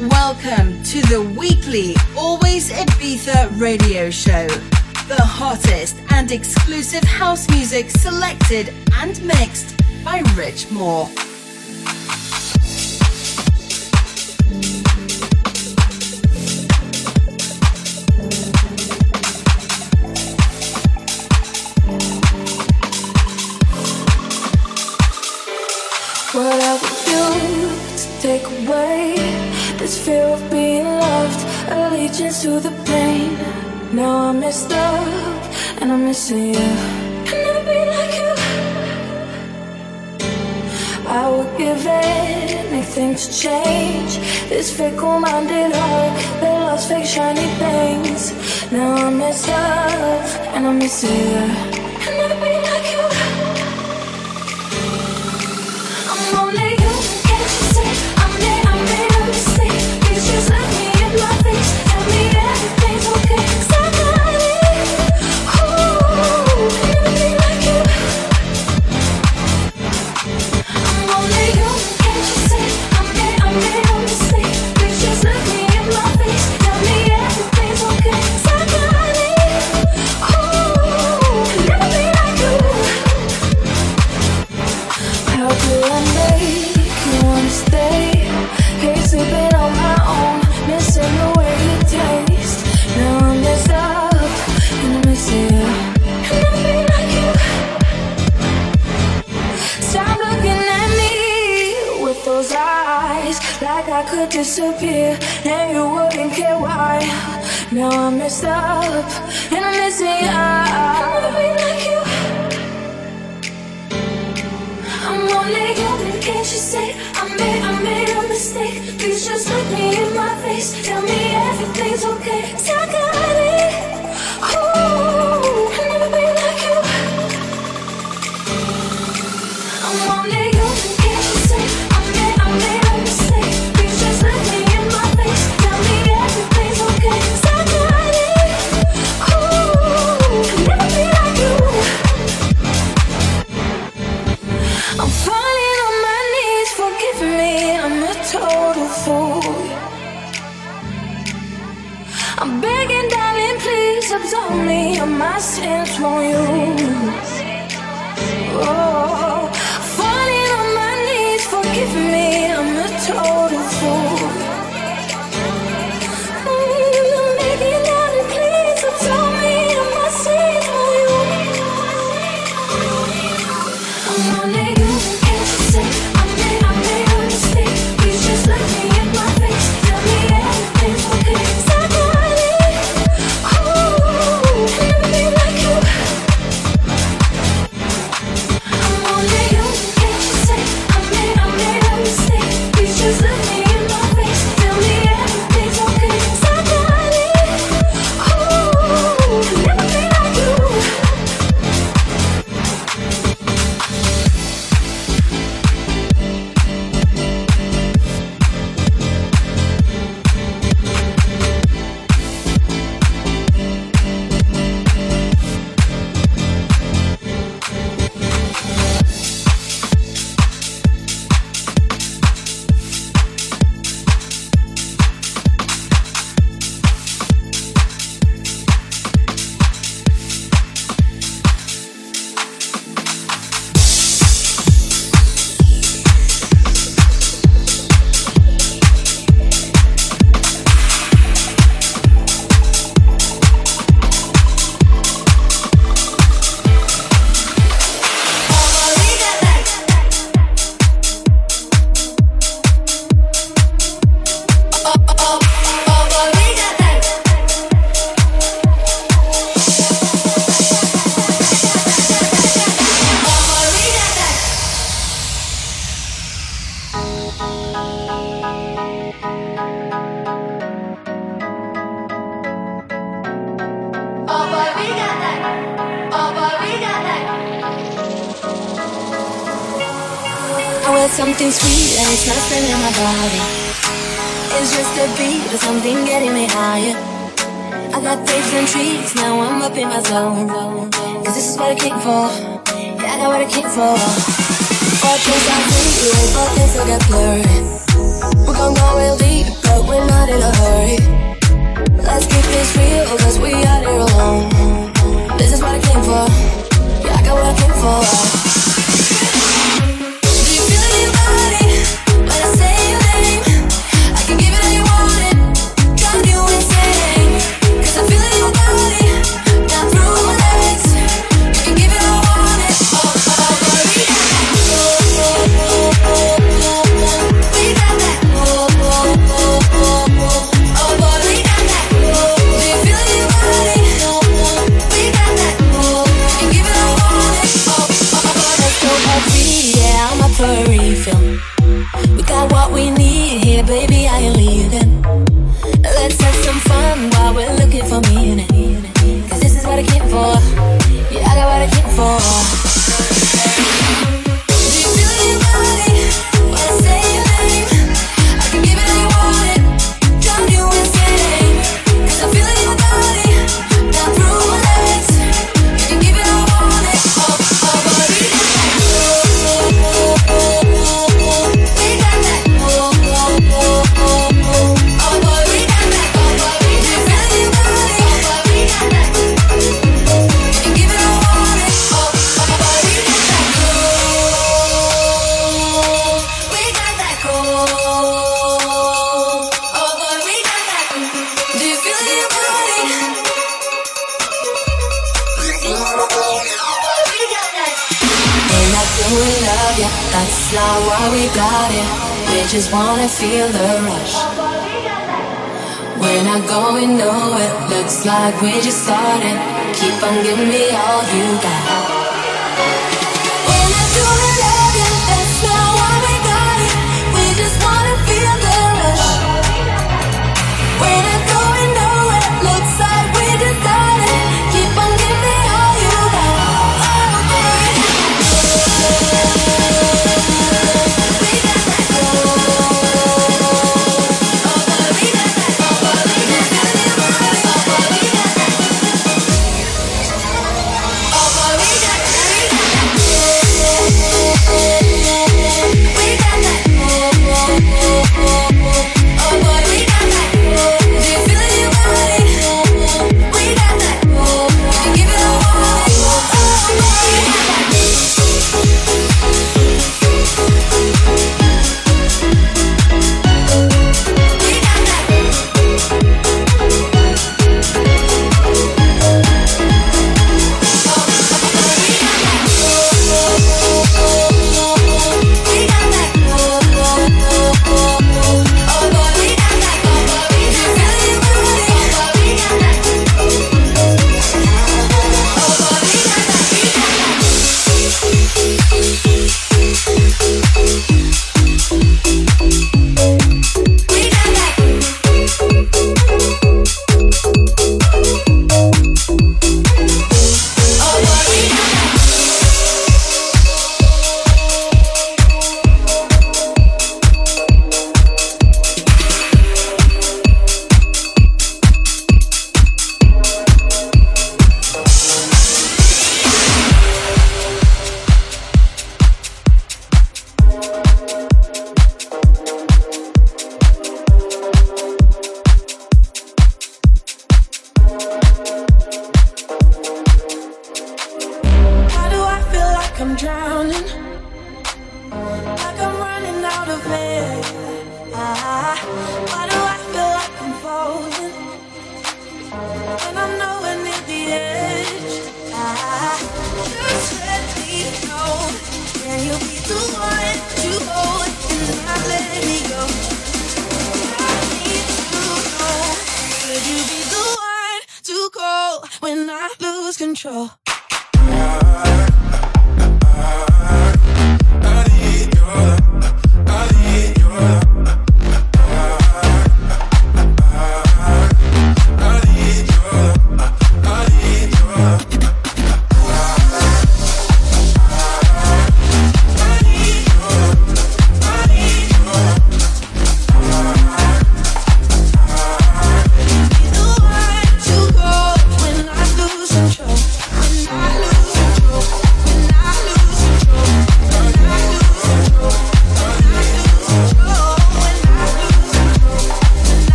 Welcome to the weekly Always Ibiza radio show. The hottest and exclusive house music selected and mixed by Rich Moore. What I would do to take away this fear of being loved, allegiance to the pain. Now I'm up and I'm missing you. I'll never be like you. I would give anything to change this fickle-minded heart that loves fake shiny things. Now I'm up and I'm missing you. Now I'm messed up and I'm missing you. Stop looking at me with those eyes. Like I'll never be like you. Only human, can't you say I made, I made a mistake? Please just look me in my face, tell me everything's okay. Won't you? sweet and it's not spinning my body. It's just a beat or something getting me higher. I got faith and treats, now I'm up in my zone. Cause this is what I came for. Yeah, I got what I came for. What things I think you and things will get blurry. We're gonna go real deep, but we're not in a hurry. Let's keep this real, cause we out here alone. This is what I came for. Yeah, I got what I came for.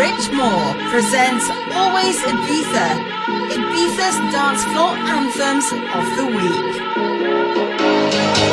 Rich Moore presents Always Ibiza, Ibiza's dance floor anthems of the week.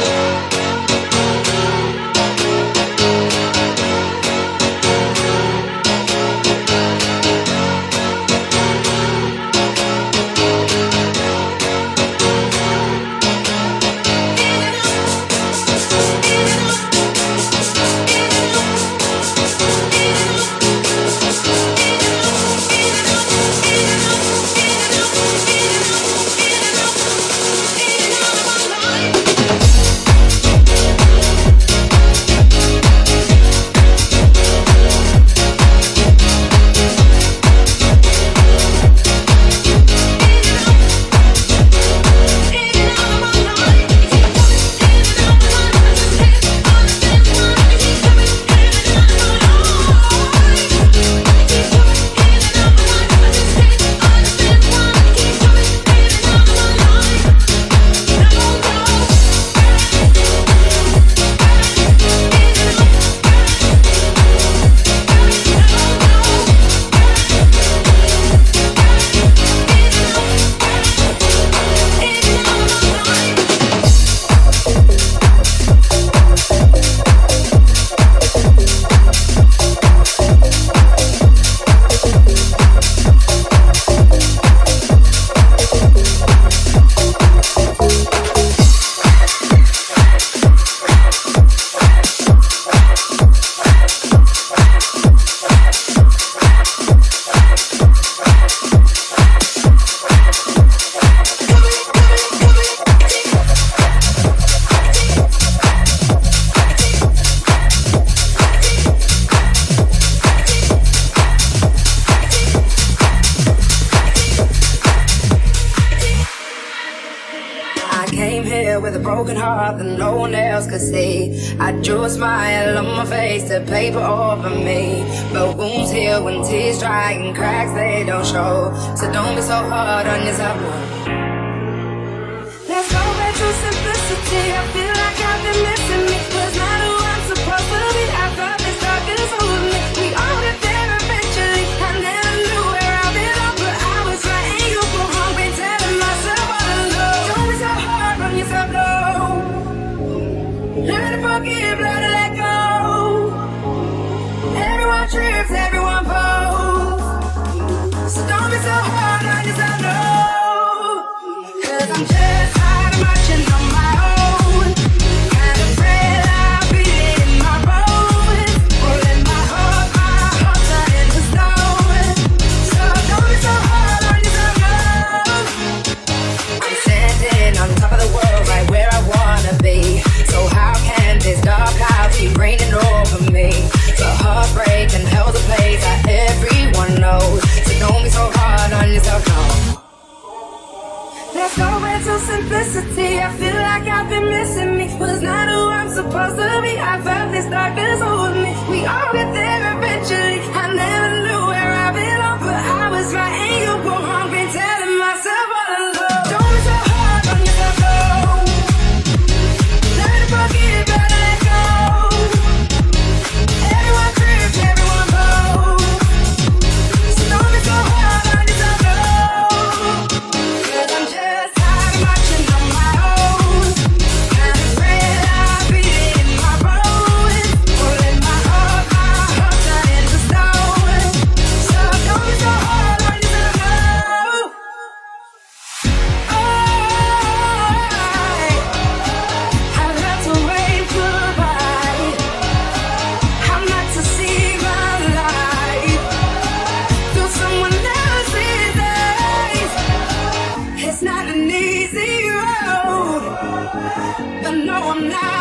now I'm not.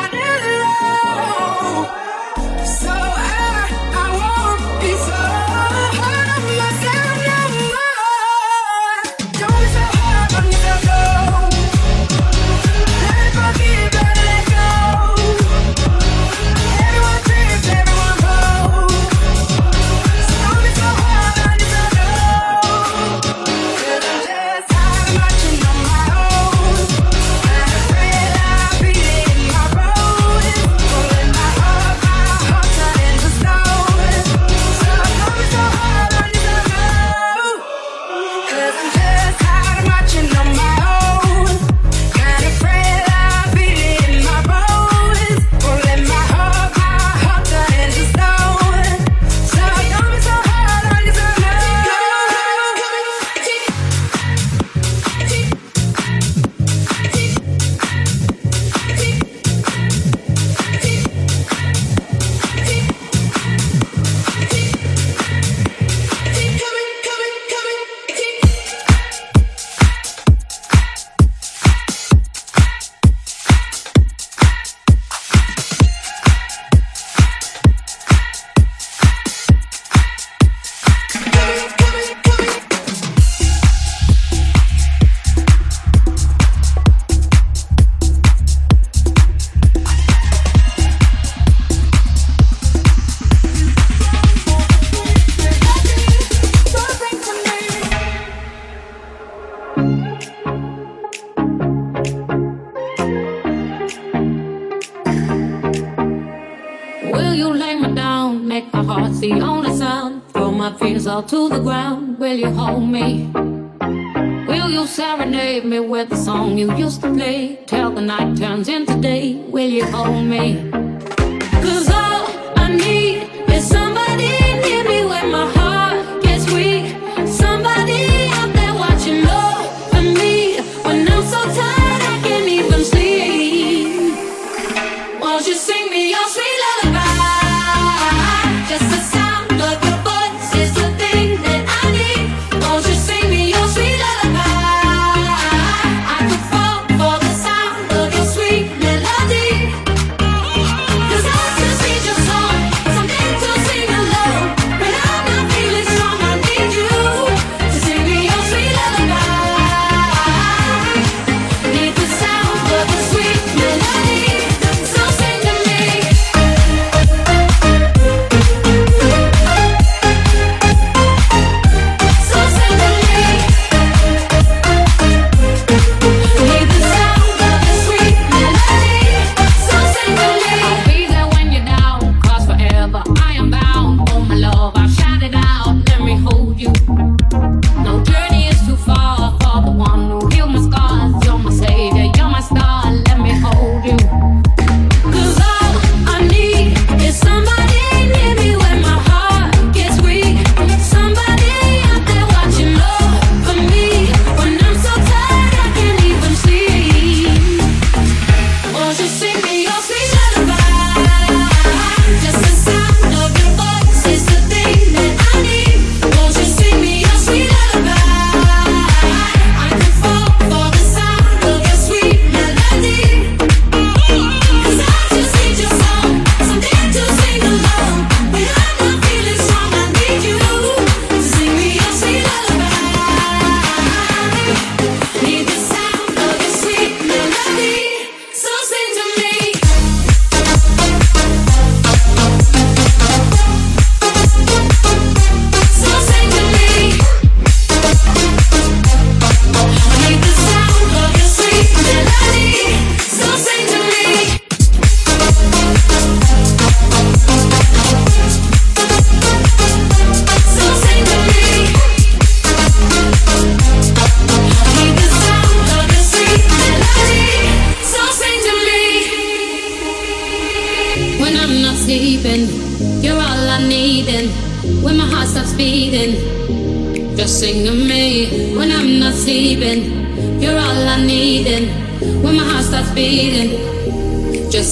with the song you used to play. Till the night turns into day, will you hold me?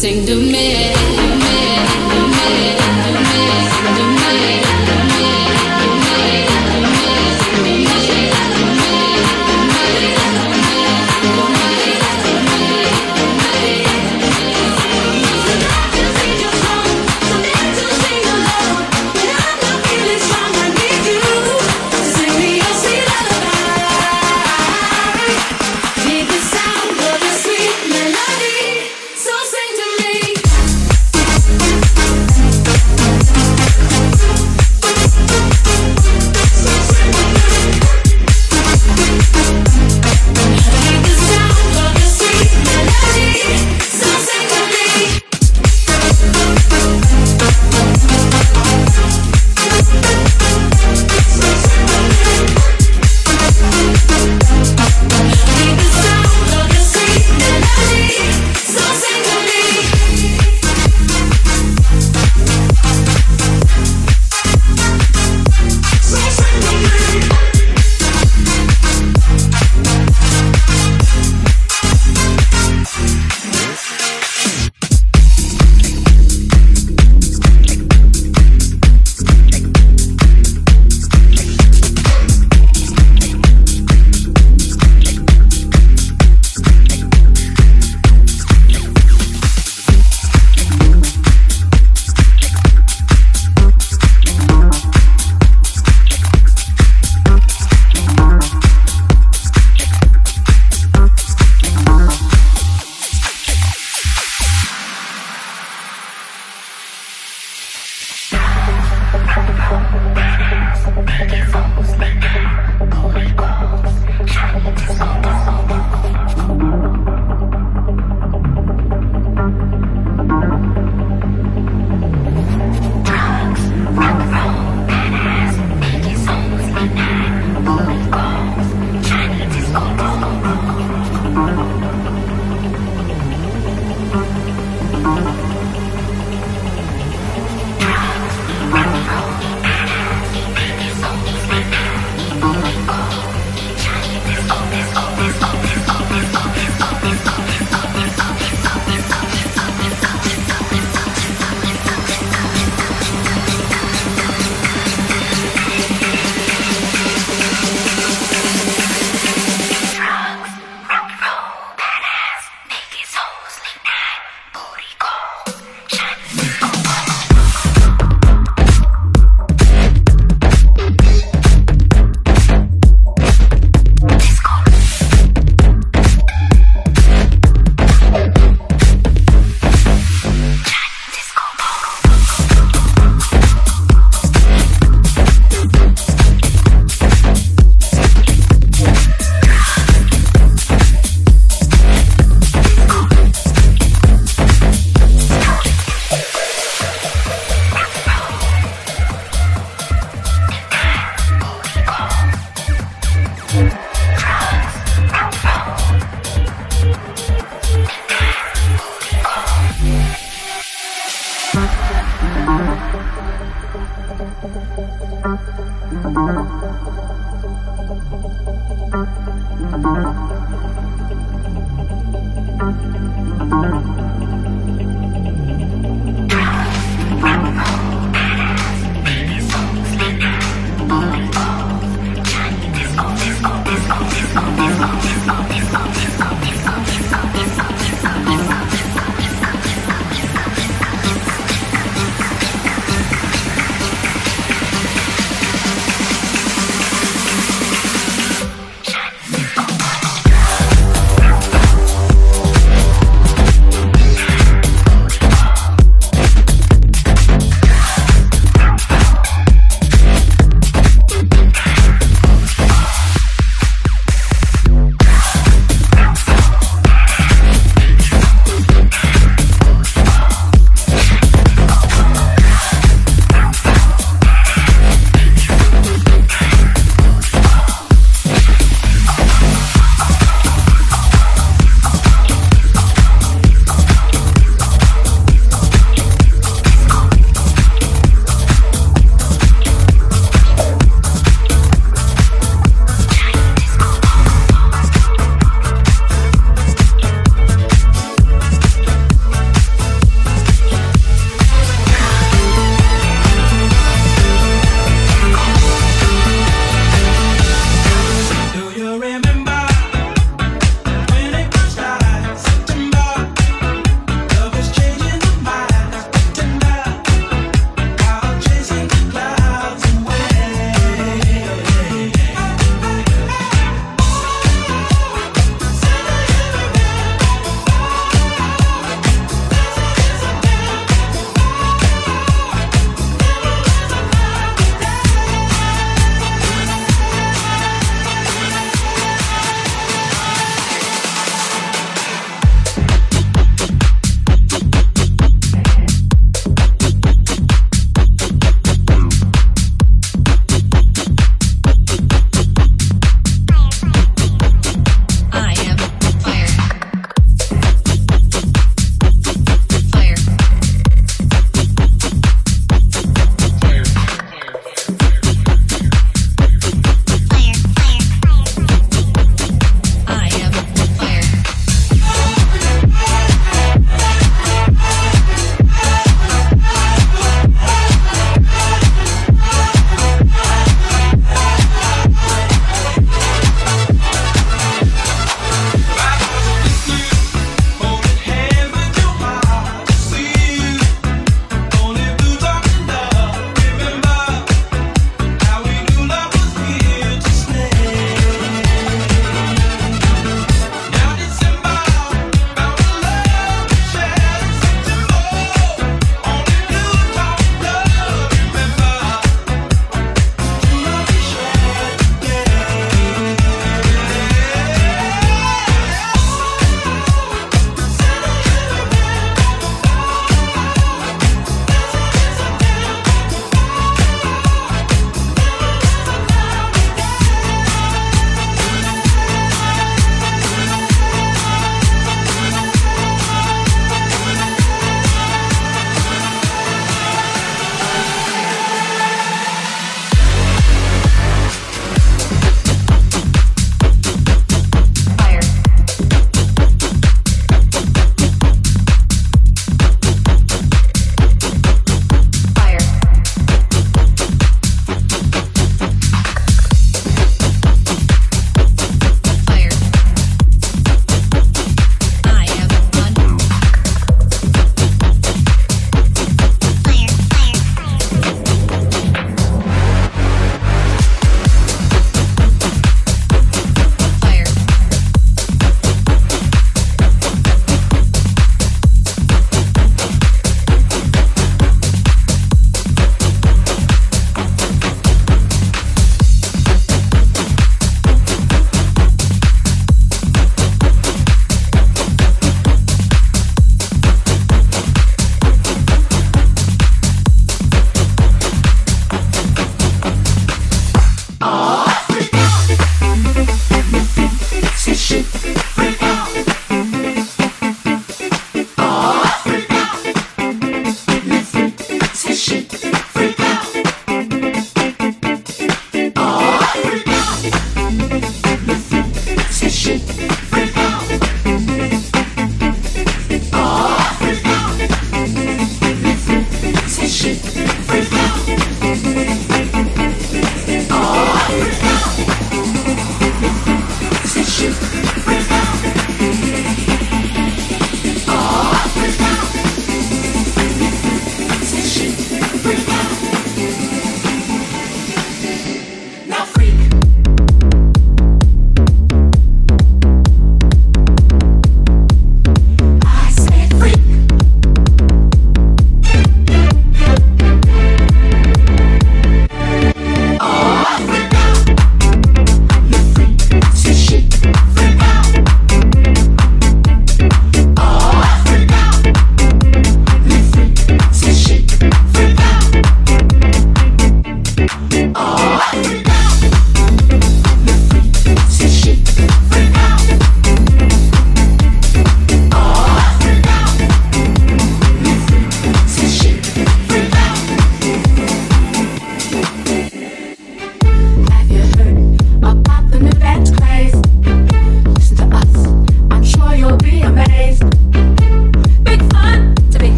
Sing to